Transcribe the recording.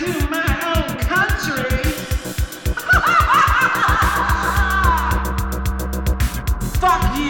Fuck you!